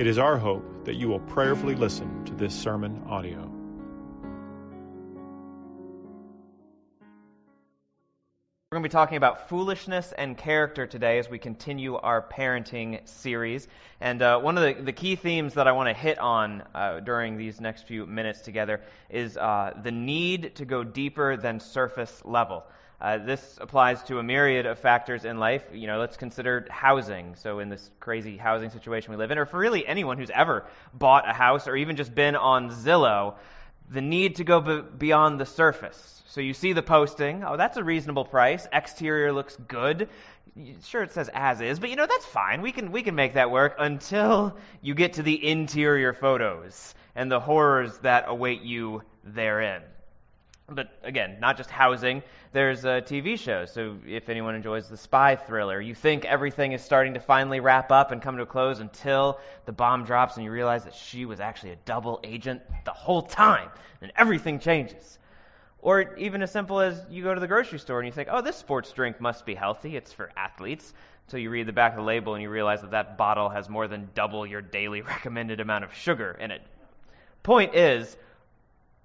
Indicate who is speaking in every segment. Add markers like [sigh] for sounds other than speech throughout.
Speaker 1: It is our hope that you will prayerfully listen to this sermon audio.
Speaker 2: We're going to be talking about foolishness and character today as we continue our parenting series. And uh, one of the, the, key themes that I want to hit on uh, during these next few minutes together is uh, the need to go deeper than surface level. Uh, this applies to a myriad of factors in life. You know, let's consider housing. So, in this crazy housing situation we live in, or for really anyone who's ever bought a house or even just been on Zillow, the need to go beyond the surface. So, you see the posting. Oh, that's a reasonable price. Exterior looks good. Sure, it says as is, but you know that's fine. We can we can make that work until you get to the interior photos and the horrors that await you therein. But again, not just housing. There's a TV show. So if anyone enjoys the spy thriller, you think everything is starting to finally wrap up and come to a close until the bomb drops and you realize that she was actually a double agent the whole time, and everything changes. Or even as simple as you go to the grocery store and you think, oh, this sports drink must be healthy. It's for athletes. Until you read the back of the label and you realize that that bottle has more than double your daily [laughs] recommended amount of sugar in it. Point is,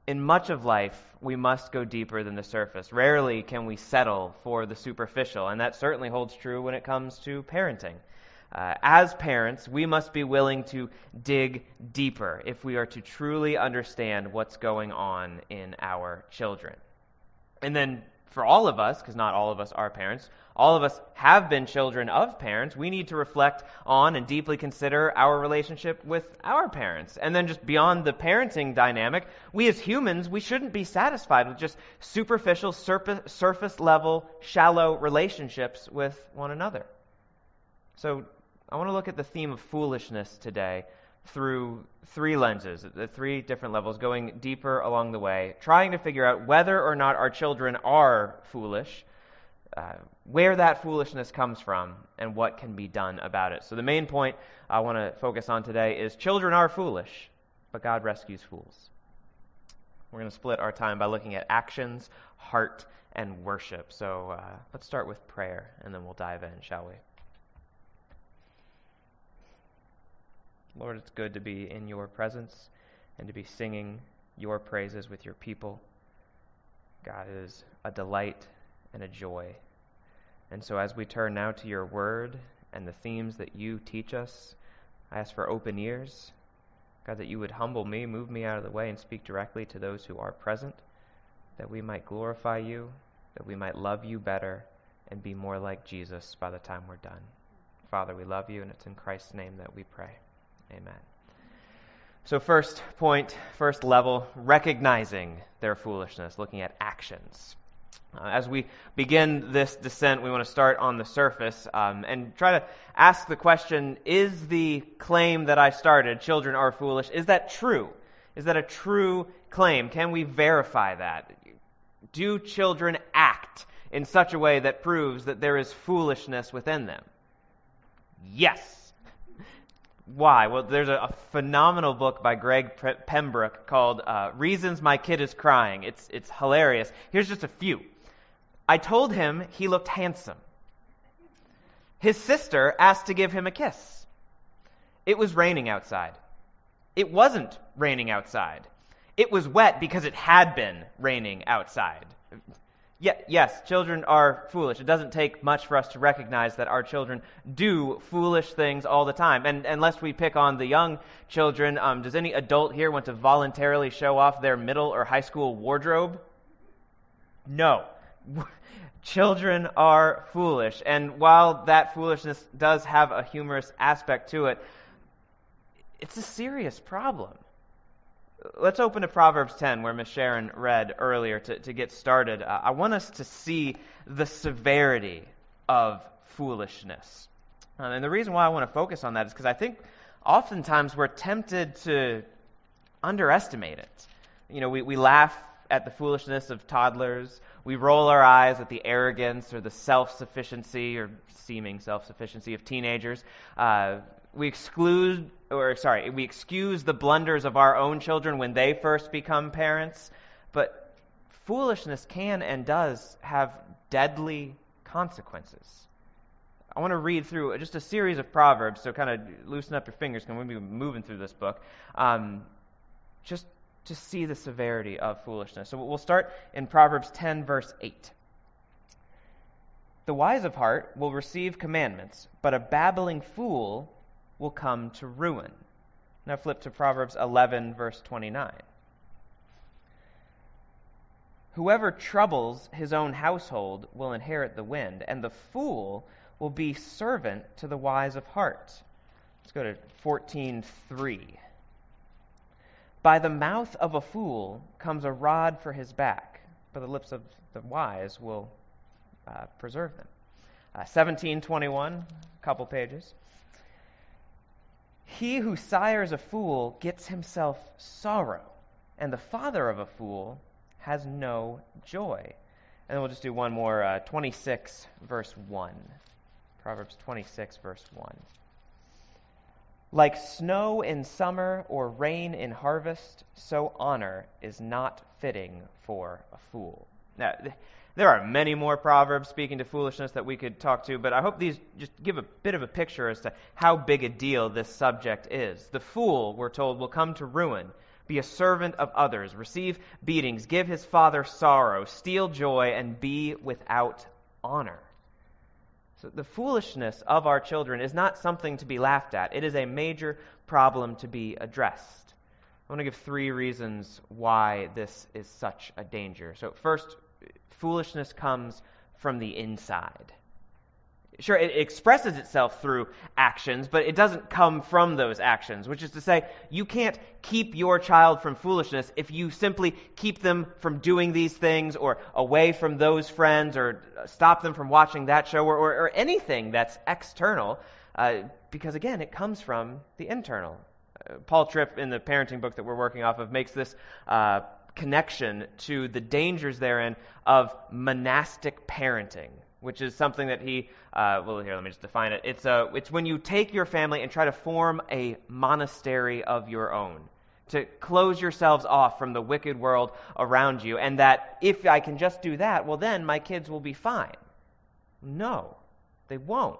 Speaker 2: in much of life, we must go deeper than the surface. Rarely can we settle for the superficial, and that certainly holds true when it comes to parenting. Uh, as parents, we must be willing to dig deeper if we are to truly understand what's going on in our children. And then for all of us, because not all of us are parents, all of us have been children of parents. We need to reflect on and deeply consider our relationship with our parents. And then just beyond the parenting dynamic, we as humans, we shouldn't be satisfied with just superficial, surface level, shallow relationships with one another. So I want to look at the theme of foolishness today through three lenses, the three different levels, going deeper along the way, trying to figure out whether or not our children are foolish uh, where that foolishness comes from and what can be done about it. So, the main point I want to focus on today is children are foolish, but God rescues fools. We're going to split our time by looking at actions, heart, and worship. So, uh, let's start with prayer and then we'll dive in, shall we? Lord, it's good to be in your presence and to be singing your praises with your people. God, it is a delight and a joy. And so, as we turn now to your word and the themes that you teach us, I ask for open ears. God, that you would humble me, move me out of the way, and speak directly to those who are present, that we might glorify you, that we might love you better, and be more like Jesus by the time we're done. Father, we love you, and it's in Christ's name that we pray. Amen. So, first point, first level, recognizing their foolishness, looking at actions. Uh, as we begin this descent, we want to start on the surface um, and try to ask the question Is the claim that I started, children are foolish, is that true? Is that a true claim? Can we verify that? Do children act in such a way that proves that there is foolishness within them? Yes. Why? Well, there's a, a phenomenal book by Greg Pembroke called uh, Reasons My Kid is Crying. It's, it's hilarious. Here's just a few. I told him he looked handsome. His sister asked to give him a kiss. It was raining outside. It wasn't raining outside. It was wet because it had been raining outside. Yeah, yes, children are foolish. It doesn't take much for us to recognize that our children do foolish things all the time. And unless we pick on the young children, um, does any adult here want to voluntarily show off their middle or high school wardrobe? No. [laughs] Children are foolish. And while that foolishness does have a humorous aspect to it, it's a serious problem. Let's open to Proverbs 10, where Miss Sharon read earlier to, to get started. Uh, I want us to see the severity of foolishness. and the reason why I want to focus on that is because I think oftentimes we're tempted to underestimate it. You know, we, we laugh at the foolishness of toddlers. We roll our eyes at the arrogance or the self sufficiency or seeming self sufficiency of teenagers. Uh, we exclude, or sorry, we excuse the blunders of our own children when they first become parents. But foolishness can and does have deadly consequences. I want to read through just a series of proverbs, so kind of loosen up your fingers because to be moving through this book. Um, just to see the severity of foolishness. So we'll start in Proverbs 10, verse 8. The wise of heart will receive commandments, but a babbling fool will come to ruin. Now flip to Proverbs 11, verse 29. Whoever troubles his own household will inherit the wind, and the fool will be servant to the wise of heart. Let's go to 14:3. By the mouth of a fool comes a rod for his back, but the lips of the wise will uh, preserve them. Uh, 1721, a couple pages. He who sires a fool gets himself sorrow, and the father of a fool has no joy. And we'll just do one more uh, 26, verse 1. Proverbs 26, verse 1. Like snow in summer or rain in harvest, so honor is not fitting for a fool. Now, there are many more proverbs speaking to foolishness that we could talk to, but I hope these just give a bit of a picture as to how big a deal this subject is. The fool, we're told, will come to ruin, be a servant of others, receive beatings, give his father sorrow, steal joy, and be without honor. So the foolishness of our children is not something to be laughed at. It is a major problem to be addressed. I want to give three reasons why this is such a danger. So, first, foolishness comes from the inside. Sure, it expresses itself through actions, but it doesn't come from those actions, which is to say, you can't keep your child from foolishness if you simply keep them from doing these things or away from those friends or stop them from watching that show or, or, or anything that's external, uh, because again, it comes from the internal. Uh, Paul Tripp, in the parenting book that we're working off of, makes this uh, connection to the dangers therein of monastic parenting, which is something that he, uh, well, here, let me just define it. It's, a, it's when you take your family and try to form a monastery of your own, to close yourselves off from the wicked world around you, and that if I can just do that, well, then my kids will be fine. No, they won't,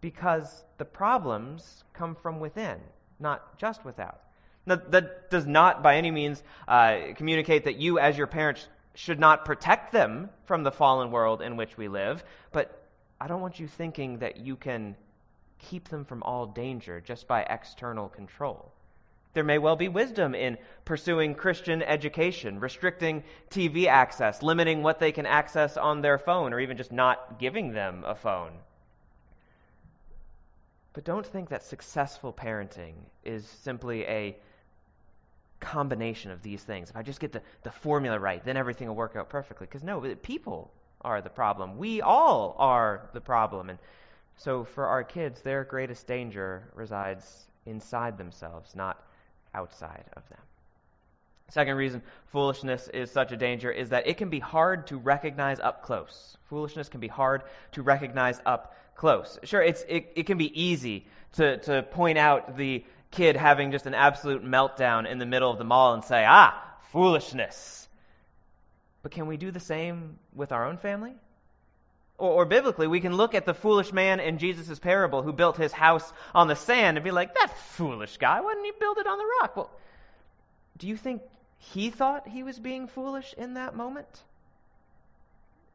Speaker 2: because the problems come from within, not just without. Now, that does not by any means uh, communicate that you, as your parents, should not protect them from the fallen world in which we live, but I don't want you thinking that you can keep them from all danger just by external control. There may well be wisdom in pursuing Christian education, restricting TV access, limiting what they can access on their phone, or even just not giving them a phone. But don't think that successful parenting is simply a combination of these things. If I just get the, the formula right, then everything will work out perfectly. Because no, people are the problem. We all are the problem. And so for our kids, their greatest danger resides inside themselves, not outside of them. Second reason foolishness is such a danger is that it can be hard to recognize up close. Foolishness can be hard to recognize up close. Sure, it's, it, it can be easy to, to point out the kid having just an absolute meltdown in the middle of the mall and say, ah, foolishness. But can we do the same with our own family? Or, or biblically, we can look at the foolish man in Jesus' parable who built his house on the sand and be like, that foolish guy, why didn't he build it on the rock? Well, do you think he thought he was being foolish in that moment?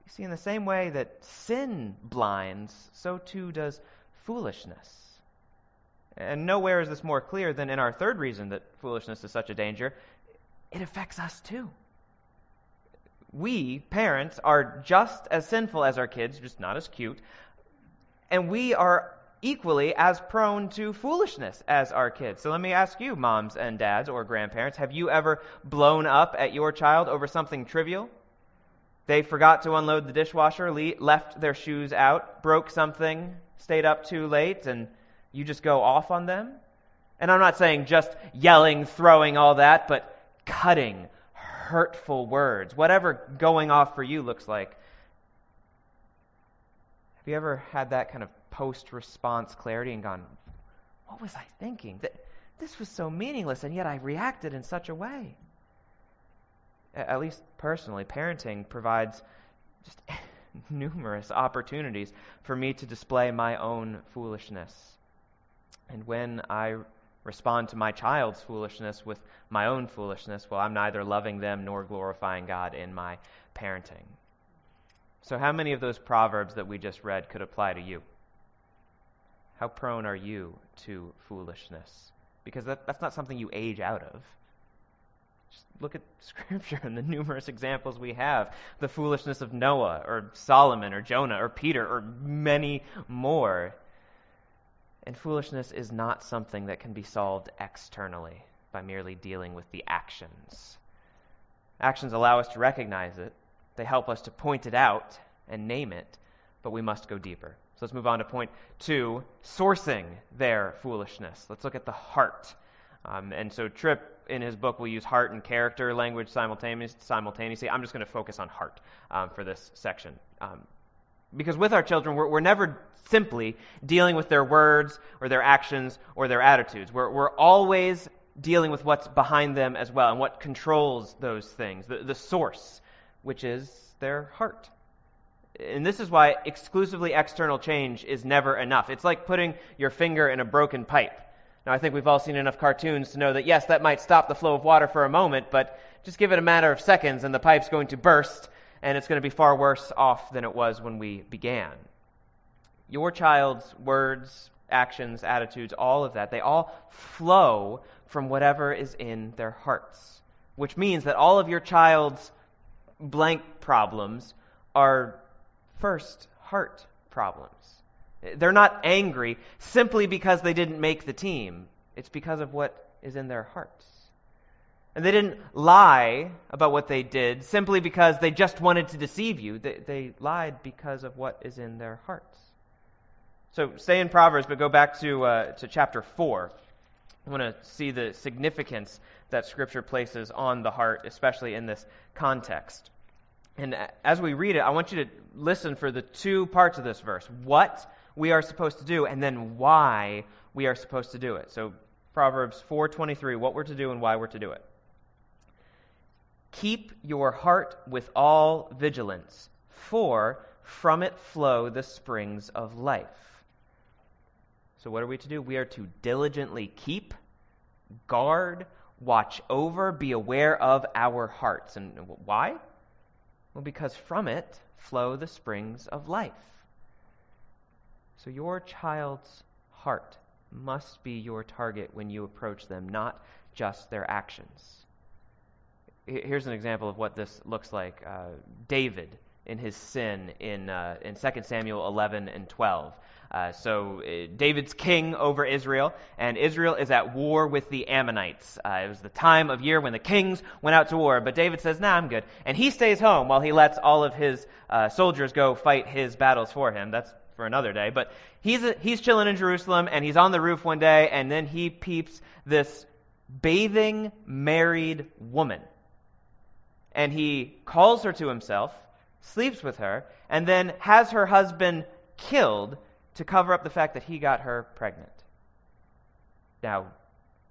Speaker 2: You see, in the same way that sin blinds, so too does foolishness. And nowhere is this more clear than in our third reason that foolishness is such a danger. It affects us too. We, parents, are just as sinful as our kids, just not as cute. And we are equally as prone to foolishness as our kids. So let me ask you, moms and dads or grandparents, have you ever blown up at your child over something trivial? They forgot to unload the dishwasher, left their shoes out, broke something, stayed up too late, and you just go off on them? And I'm not saying just yelling, throwing, all that, but cutting, hurtful words, whatever going off for you looks like. Have you ever had that kind of post response clarity and gone, What was I thinking? That this was so meaningless, and yet I reacted in such a way? At least personally, parenting provides just [laughs] numerous opportunities for me to display my own foolishness. And when I respond to my child's foolishness with my own foolishness, well, I'm neither loving them nor glorifying God in my parenting. So, how many of those proverbs that we just read could apply to you? How prone are you to foolishness? Because that, that's not something you age out of. Just look at [laughs] Scripture and the numerous examples we have the foolishness of Noah, or Solomon, or Jonah, or Peter, or many more. And foolishness is not something that can be solved externally by merely dealing with the actions. Actions allow us to recognize it, they help us to point it out and name it, but we must go deeper. So let's move on to point two sourcing their foolishness. Let's look at the heart. Um, and so Tripp, in his book, will use heart and character language simultaneously. I'm just going to focus on heart um, for this section. Um, because with our children, we're, we're never simply dealing with their words or their actions or their attitudes. We're, we're always dealing with what's behind them as well and what controls those things, the, the source, which is their heart. And this is why exclusively external change is never enough. It's like putting your finger in a broken pipe. Now, I think we've all seen enough cartoons to know that, yes, that might stop the flow of water for a moment, but just give it a matter of seconds and the pipe's going to burst, and it's going to be far worse off than it was when we began. Your child's words, actions, attitudes, all of that, they all flow from whatever is in their hearts. Which means that all of your child's blank problems are first heart problems. They're not angry simply because they didn't make the team, it's because of what is in their hearts. And they didn't lie about what they did simply because they just wanted to deceive you. They, they lied because of what is in their hearts. So stay in Proverbs, but go back to, uh, to chapter 4. I want to see the significance that Scripture places on the heart, especially in this context. And as we read it, I want you to listen for the two parts of this verse what we are supposed to do, and then why we are supposed to do it. So, Proverbs 4:23, what we're to do and why we're to do it. Keep your heart with all vigilance, for from it flow the springs of life. So, what are we to do? We are to diligently keep, guard, watch over, be aware of our hearts. And why? Well, because from it flow the springs of life. So, your child's heart must be your target when you approach them, not just their actions. Here's an example of what this looks like uh, David in his sin in, uh, in 2 Samuel 11 and 12. Uh, so uh, David's king over Israel, and Israel is at war with the Ammonites. Uh, it was the time of year when the kings went out to war, but David says, "Nah, I'm good," and he stays home while he lets all of his uh, soldiers go fight his battles for him. That's for another day. But he's a, he's chilling in Jerusalem, and he's on the roof one day, and then he peeps this bathing married woman, and he calls her to himself, sleeps with her, and then has her husband killed to cover up the fact that he got her pregnant. Now,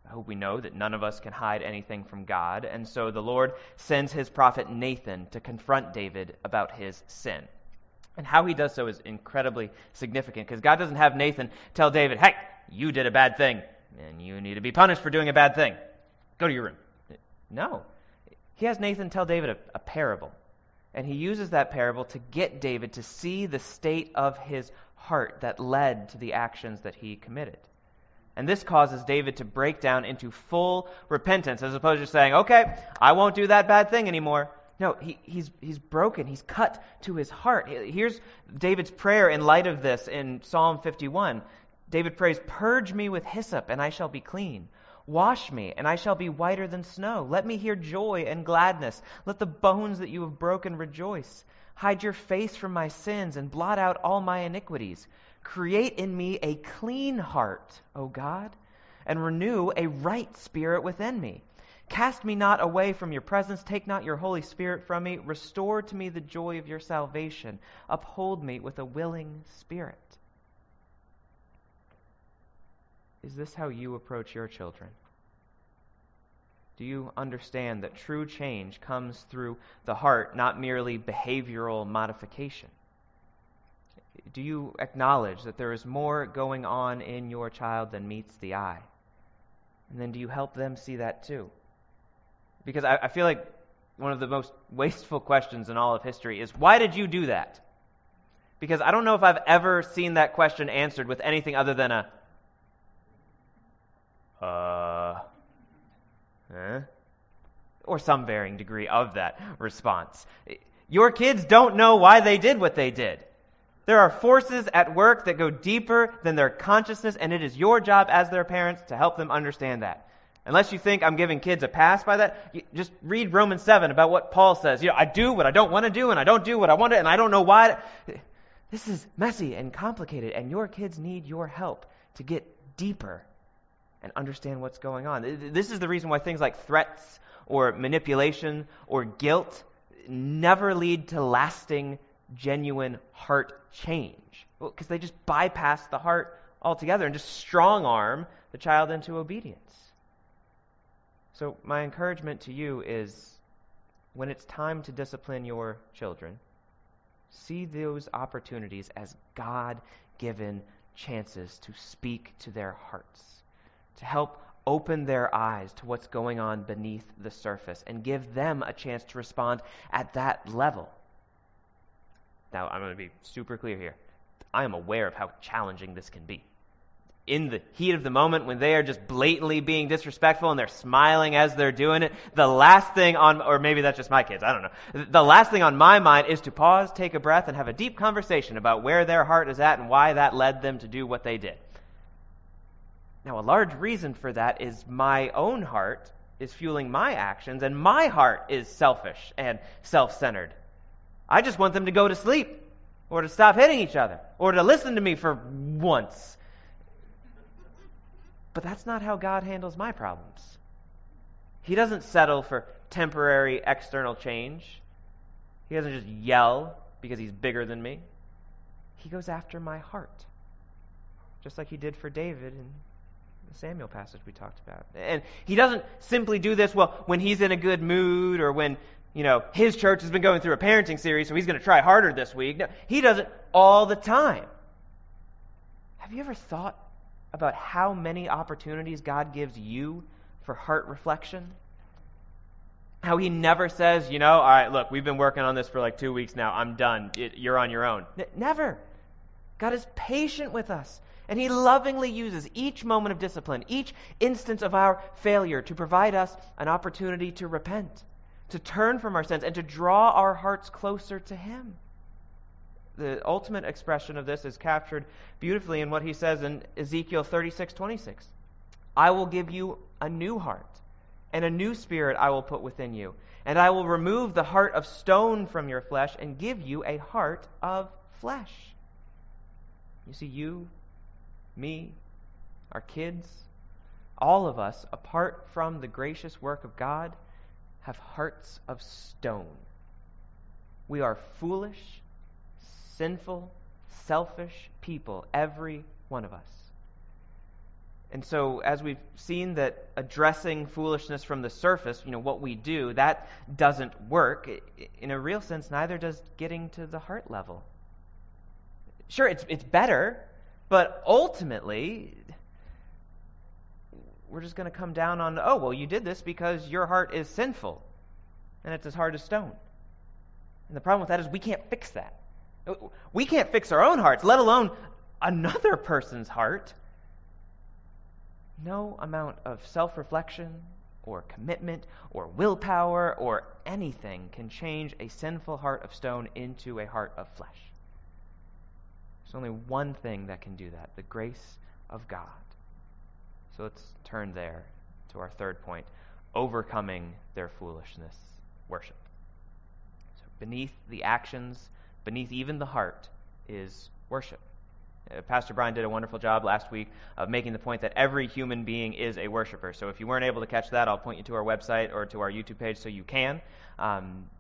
Speaker 2: I hope we know that none of us can hide anything from God, and so the Lord sends his prophet Nathan to confront David about his sin. And how he does so is incredibly significant because God doesn't have Nathan tell David, hey, you did a bad thing, and you need to be punished for doing a bad thing. Go to your room. No. He has Nathan tell David a, a parable. And he uses that parable to get David to see the state of his heart that led to the actions that he committed. And this causes David to break down into full repentance as opposed to saying, okay, I won't do that bad thing anymore. No, he, he's, he's broken. He's cut to his heart. Here's David's prayer in light of this in Psalm 51. David prays, Purge me with hyssop, and I shall be clean. Wash me, and I shall be whiter than snow. Let me hear joy and gladness. Let the bones that you have broken rejoice. Hide your face from my sins and blot out all my iniquities. Create in me a clean heart, O God, and renew a right spirit within me. Cast me not away from your presence. Take not your Holy Spirit from me. Restore to me the joy of your salvation. Uphold me with a willing spirit. Is this how you approach your children? Do you understand that true change comes through the heart, not merely behavioral modification? Do you acknowledge that there is more going on in your child than meets the eye? And then do you help them see that too? Because I, I feel like one of the most wasteful questions in all of history is why did you do that? Because I don't know if I've ever seen that question answered with anything other than a, uh, eh? Or some varying degree of that response. Your kids don't know why they did what they did. There are forces at work that go deeper than their consciousness, and it is your job as their parents to help them understand that. Unless you think I'm giving kids a pass by that, just read Romans 7 about what Paul says. You know, I do what I don't want to do, and I don't do what I want to, and I don't know why. This is messy and complicated, and your kids need your help to get deeper and understand what's going on. This is the reason why things like threats or manipulation or guilt never lead to lasting, genuine heart change. Because well, they just bypass the heart altogether and just strong arm the child into obedience. So, my encouragement to you is when it's time to discipline your children, see those opportunities as God given chances to speak to their hearts, to help open their eyes to what's going on beneath the surface, and give them a chance to respond at that level. Now, I'm going to be super clear here. I am aware of how challenging this can be in the heat of the moment when they are just blatantly being disrespectful and they're smiling as they're doing it, the last thing on, or maybe that's just my kids, I don't know. The last thing on my mind is to pause, take a breath, and have a deep conversation about where their heart is at and why that led them to do what they did. Now, a large reason for that is my own heart is fueling my actions, and my heart is selfish and self centered. I just want them to go to sleep, or to stop hitting each other, or to listen to me for once but that's not how God handles my problems. He doesn't settle for temporary external change. He doesn't just yell because he's bigger than me. He goes after my heart, just like he did for David in Samuel passage we talked about. And he doesn't simply do this, well, when he's in a good mood or when, you know, his church has been going through a parenting series, so he's going to try harder this week. No, he does it all the time. Have you ever thought about how many opportunities God gives you for heart reflection? How he never says, you know, all right, look, we've been working on this for like two weeks now. I'm done. It, you're on your own. N- never. God is patient with us. And he lovingly uses each moment of discipline, each instance of our failure to provide us an opportunity to repent, to turn from our sins, and to draw our hearts closer to him the ultimate expression of this is captured beautifully in what he says in Ezekiel 36 26. I will give you a new heart, and a new spirit I will put within you. And I will remove the heart of stone from your flesh and give you a heart of flesh. You see, you, me, our kids, all of us, apart from the gracious work of God, have hearts of stone. We are foolish sinful, selfish people, every one of us. And so, as we've seen that addressing foolishness from the surface, you know, what we do, that doesn't work. In a real sense, neither does getting to the heart level. Sure, it's, it's better, but ultimately, we're just going to come down on, oh, well, you did this because your heart is sinful, and it's as hard as stone. And the problem with that is we can't fix that. We can't fix our own hearts, let alone another person's heart. No amount of self reflection or commitment or willpower or anything can change a sinful heart of stone into a heart of flesh. Only one thing that can do that the grace of God. So let's turn there to our third point overcoming their foolishness worship. So beneath the actions beneath even the heart, is worship. Uh, Pastor Brian did a wonderful job last week of making the point that every human being is a worshiper. So if you weren't able to catch that, I'll point you to our website or to our YouTube page so you can. Um,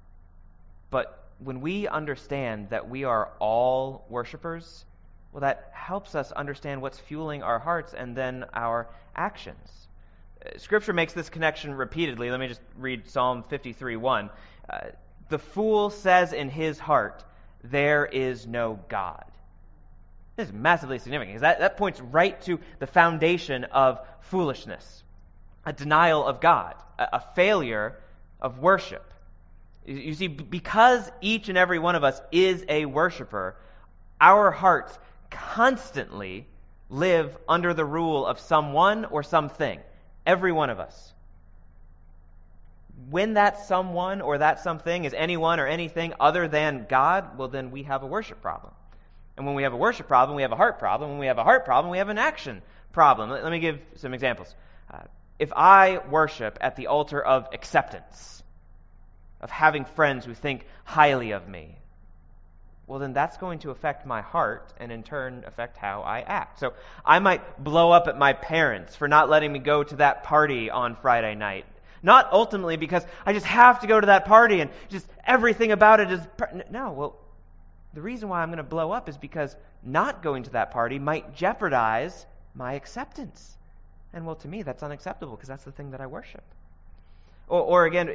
Speaker 2: but when we understand that we are all worshipers, well, that helps us understand what's fueling our hearts and then our actions. Uh, Scripture makes this connection repeatedly. Let me just read Psalm 53 1. Uh, the fool says in his heart, There is no God. This is massively significant because that, that points right to the foundation of foolishness a denial of God, a, a failure of worship. You see, because each and every one of us is a worshiper, our hearts constantly live under the rule of someone or something. Every one of us. When that someone or that something is anyone or anything other than God, well, then we have a worship problem. And when we have a worship problem, we have a heart problem. When we have a heart problem, we have an action problem. Let, me give some examples. Uh, if I worship at the altar of acceptance, of having friends who think highly of me, well, then that's going to affect my heart and in turn affect how I act. So I might blow up at my parents for not letting me go to that party on Friday night. Not ultimately because I just have to go to that party and just everything about it is. No, well, the reason why I'm going to blow up is because not going to that party might jeopardize my acceptance. And well, to me, that's unacceptable because that's the thing that I worship. Or, or again,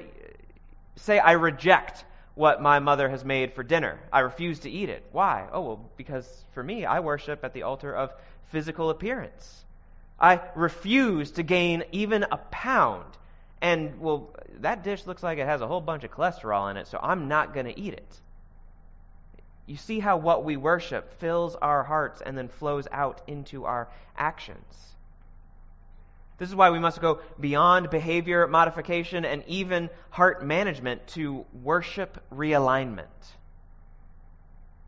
Speaker 2: say I reject what my mother has made for dinner. I refuse to eat it. Why? Oh, well, because for me, I worship at the altar of physical appearance. I refuse to gain even a pound. And, well, that dish looks like it has a whole bunch of cholesterol in it, so I'm not going to eat it. You see how what we worship fills our hearts and then flows out into our actions. This is why we must go beyond behavior modification and even heart management to worship realignment.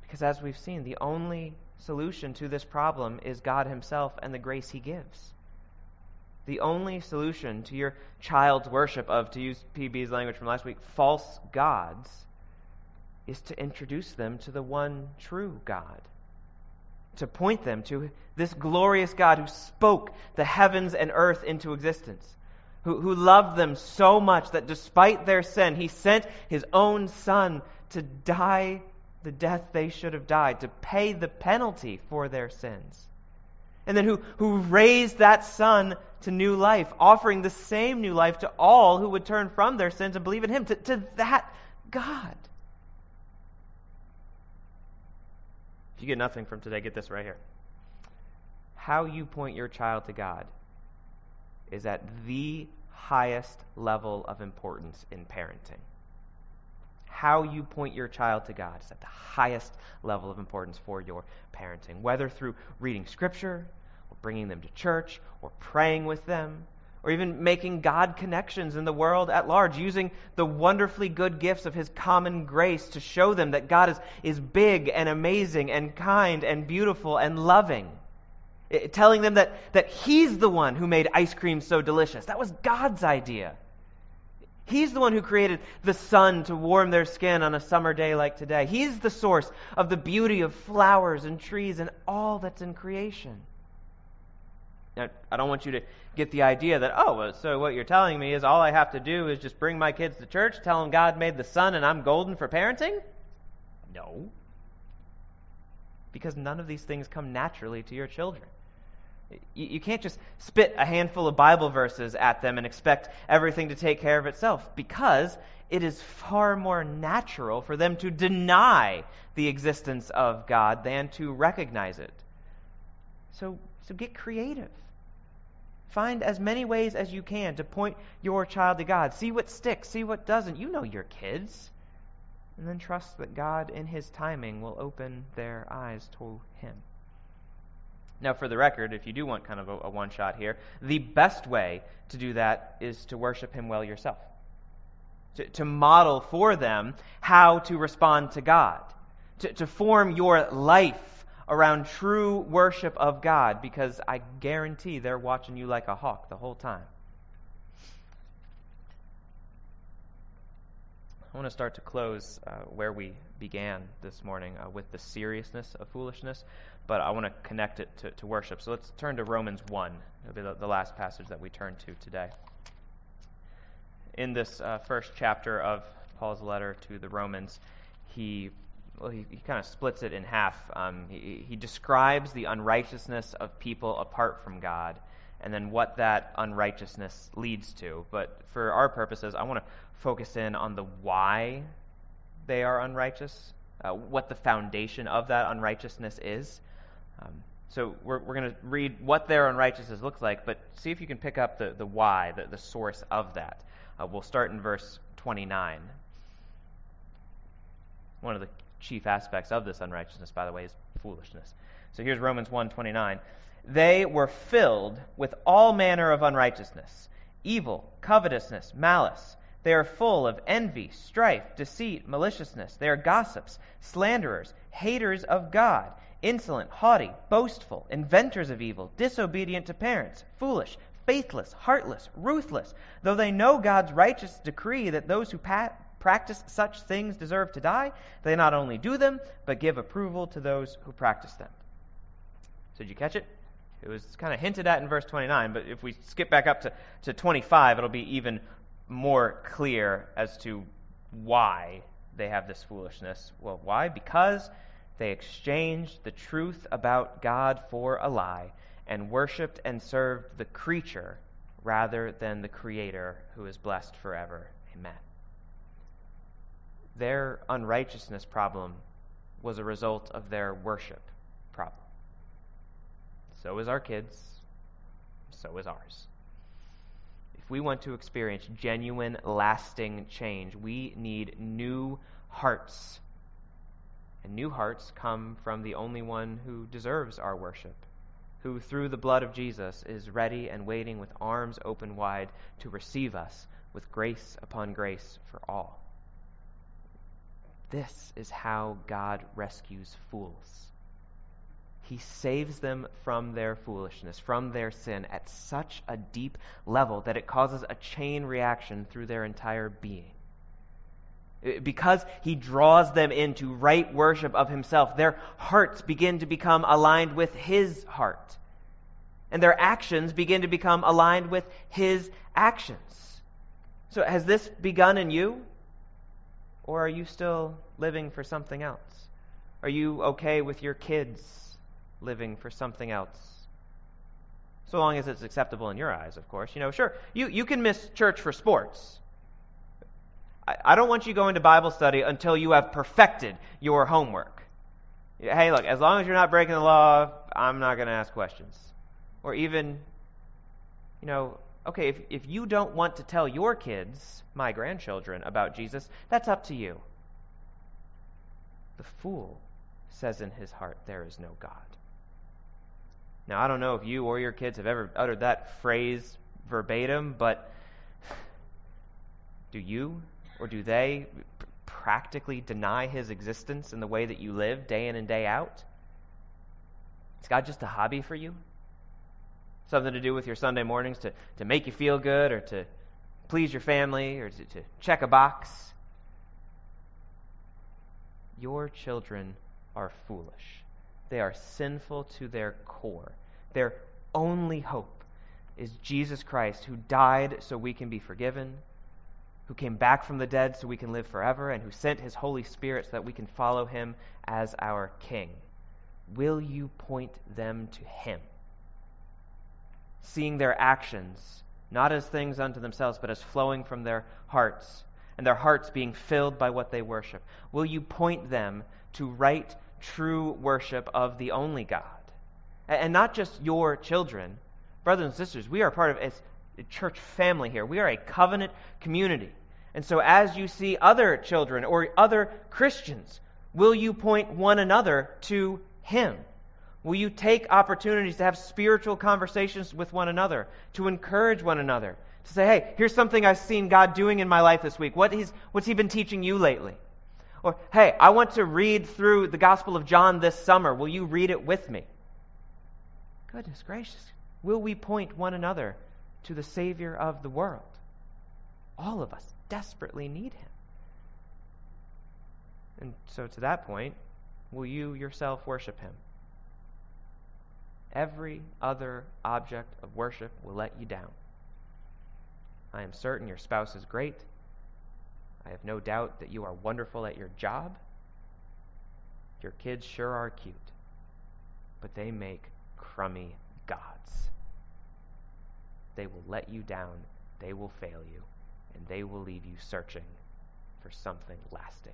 Speaker 2: Because as we've seen, the only solution to this problem is God Himself and the grace He gives. The only solution to your child's worship of, to use PB's language from last week, false gods, is to introduce them to the one true God to point them to this glorious God who spoke the heavens and earth into existence, who, who loved them so much that despite their sin, he sent his own son to die the death they should have died, to pay the penalty for their sins. And then who, who raised that son to new life, offering the same new life to all who would turn from their sins and believe in him, to, to that God. You get nothing from today, get this right here. How you point your child to God is at the highest level of importance in parenting. How you point your child to God is at the highest level of importance for your parenting, whether through reading Scripture, or bringing them to church, or praying with them, or even making God connections in the world at large, using the wonderfully good gifts of His common grace to show them that God is, is big and amazing and kind and beautiful and loving. It, telling them that, that He's the one who made ice cream so delicious. That was God's idea. He's the one who created the sun to warm their skin on a summer day like today. He's the source of the beauty of flowers and trees and all that's in creation. Now, I don't want you to get the idea that, oh, so what you're telling me is all I have to do is just bring my kids to church, tell them God made the sun and I'm golden for parenting? No. Because none of these things come naturally to your children. You, you can't just spit a handful of Bible verses at them and expect everything to take care of itself because it is far more natural for them to deny the existence of God than to recognize it. So, so get creative. Find as many ways as you can to point your child to God. See what sticks, see what doesn't. You know your kids. And then trust that God, in His timing, will open their eyes to Him. Now, for the record, if you do want kind of a, a one shot here, the best way to do that is to worship Him well yourself. To, to model for them how to respond to God. To, to form your life around true worship of God because I guarantee they're watching you like a hawk the whole time. I want to start to close uh, where we began this morning uh, with the seriousness of foolishness. but I want to connect it to, to worship. So let's turn to Romans 1. It'll be the, the last passage that we turn to today. In this uh, first chapter of Paul's letter to the Romans, he well, he, he kind of splits it in half. Um, he, he describes the unrighteousness of people apart from God and then what that unrighteousness leads to. But for our purposes, I want to focus in on the why they are unrighteous, uh, what the foundation of that unrighteousness is. Um, so we're, we're going to read what their unrighteousness looks like, but see if you can pick up the, the why, the, the source of that. Uh, we'll start in verse 29. One of the chief aspects of this unrighteousness, by the way, is foolishness. So here's Romans 1:29. They were filled with all manner of unrighteousness, evil, covetousness, malice. They are full of envy, strife, deceit, maliciousness. They are gossips, slanderers, haters of God, insolent, haughty, boastful, inventors of evil, disobedient to parents, foolish, faithless, heartless, ruthless. Though they know God's righteous decree that those who practice such things deserve to die, they not only do them, but give approval to those who practice them. So, did you catch it? It was kind of hinted at in verse 29, but if we skip back up to, to 25, it'll be even more clear as to why they have this foolishness. Well, why? Because they exchanged the truth about God for a lie and worshiped and served the creature rather than the Creator who is blessed forever. Amen their unrighteousness problem was a result of their worship problem. So is our kids, so is ours. If we want to experience genuine, lasting change, we need new hearts. And new hearts come from the only one who deserves our worship, who, through the blood of Jesus, is ready and waiting with arms open wide to receive us with grace upon grace for all. This is how God rescues fools. He saves them from their foolishness, from their sin, at such a deep level that it causes a chain reaction through their entire being. Uh, because he draws them into right worship of himself, their hearts begin to become aligned with his heart. And their actions begin to become aligned with his actions. So, has this begun in you? Or are you still living for something else? Are you okay with your kids living for something else? So long as it's acceptable in your eyes, of course. You know, sure, you, you can miss church for sports. I, I don't want you going to Bible study until you have perfected your homework. Hey, look, as long as you're not breaking the law, I'm not going to ask questions. Or even, you know, okay, if, if you don't want to tell your kids, my grandchildren, about Jesus, that's up to you. The fool says in his heart, There is no God. Now, I don't know if you or your kids have ever uttered that phrase verbatim, but do you or do they practically deny his existence in the way that you live day in and day out? Is God just a hobby for you? Something to do with your Sunday mornings to, to make you feel good or to please your family or to, to check a box. Your children are foolish. They are sinful to their core. Their only hope is Jesus Christ, who died so we can be forgiven, who came back from the dead so we can live forever, and who sent his Holy Spirit so that we can follow him as our King. Will you point them to him? Seeing their actions, not as things unto themselves, but as flowing from their hearts, and their hearts being filled by what they worship? Will you point them to right, true worship of the only God? And not just your children. Brothers and sisters, we are part of a church family here. We are a covenant community. And so, as you see other children or other Christians, will you point one another to Him? Will you take opportunities to have spiritual conversations with one another, to encourage one another, to say, hey, here's something I've seen God doing in my life this week. What is, what's He been teaching you lately? Or, hey, I want to read through the Gospel of John this summer. Will you read it with me? Goodness gracious. Will we point one another to the Savior of the world? All of us desperately need Him. And so, to that point, will you yourself worship Him? Every other object of worship will let you down. I am certain your spouse is great. I have no doubt that you are wonderful at your job. Your kids sure are cute, but they make crummy gods. They will let you down, they will fail you, and they will leave you searching for something lasting.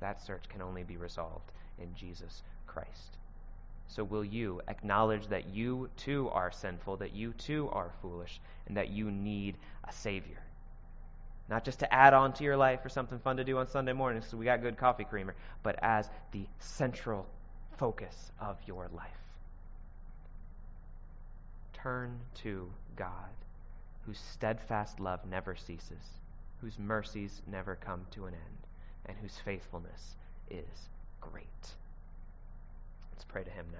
Speaker 2: That search can only be resolved in Jesus Christ. So, will you acknowledge that you too are sinful, that you too are foolish, and that you need a Savior? Not just to add on to your life or something fun to do on Sunday morning so we got good coffee creamer, but as the central focus of your life. Turn to God, whose steadfast love never ceases, whose mercies never come to an end, and whose faithfulness is great. Let's pray to Him now.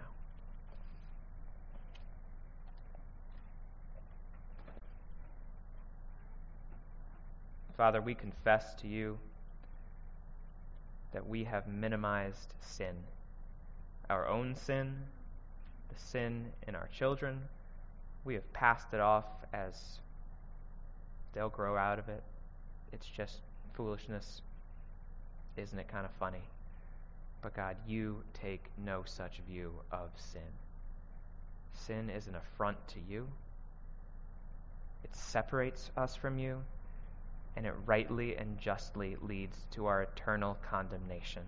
Speaker 2: Father, we confess to you that we have minimized sin our own sin, the sin in our children. We have passed it off as they'll grow out of it. It's just foolishness. Isn't it kind of funny? But God, you take no such view of sin. Sin is an affront to you, it separates us from you, and it rightly and justly leads to our eternal condemnation.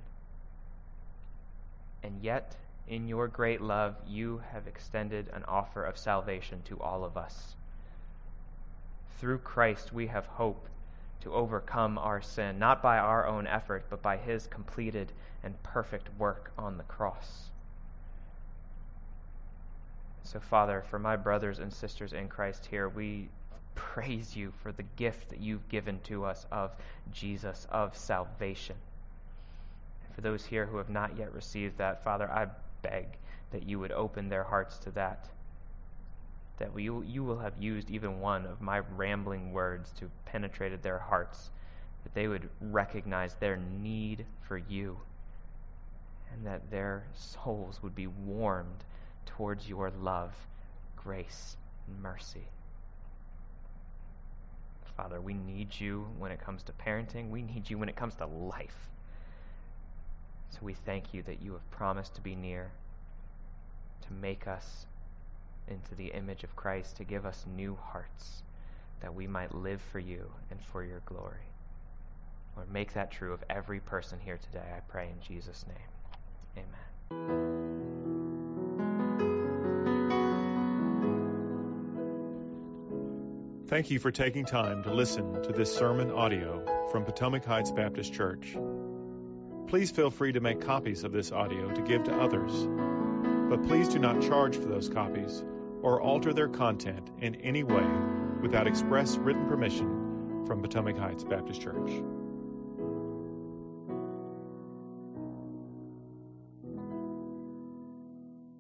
Speaker 2: And yet, in your great love, you have extended an offer of salvation to all of us. Through Christ, we have hope to overcome our sin, not by our own effort, but by his completed and perfect work on the cross. So, Father, for my brothers and sisters in Christ here, we praise you for the gift that you've given to us of Jesus, of salvation. For those here who have not yet received that, Father, I beg that you would open their hearts to that. That we, you will have used even one of my rambling words to penetrated their hearts. That they would recognize their need for you. And that their souls would be warmed towards your love, grace, and mercy. Father, we need you when it comes to parenting. We need you when it comes to life. So we thank you that you have promised to be near, to make us into the image of Christ, to give us new hearts, that we might live for you and for your glory. Lord, make that true of every person here today, I pray in Jesus' name. Amen.
Speaker 1: Thank you for taking time to listen to this sermon audio from Potomac Heights Baptist Church. Please feel free to make copies of this audio to give to others, but please do not charge for those copies or alter their content in any way without express written permission from Potomac Heights Baptist Church.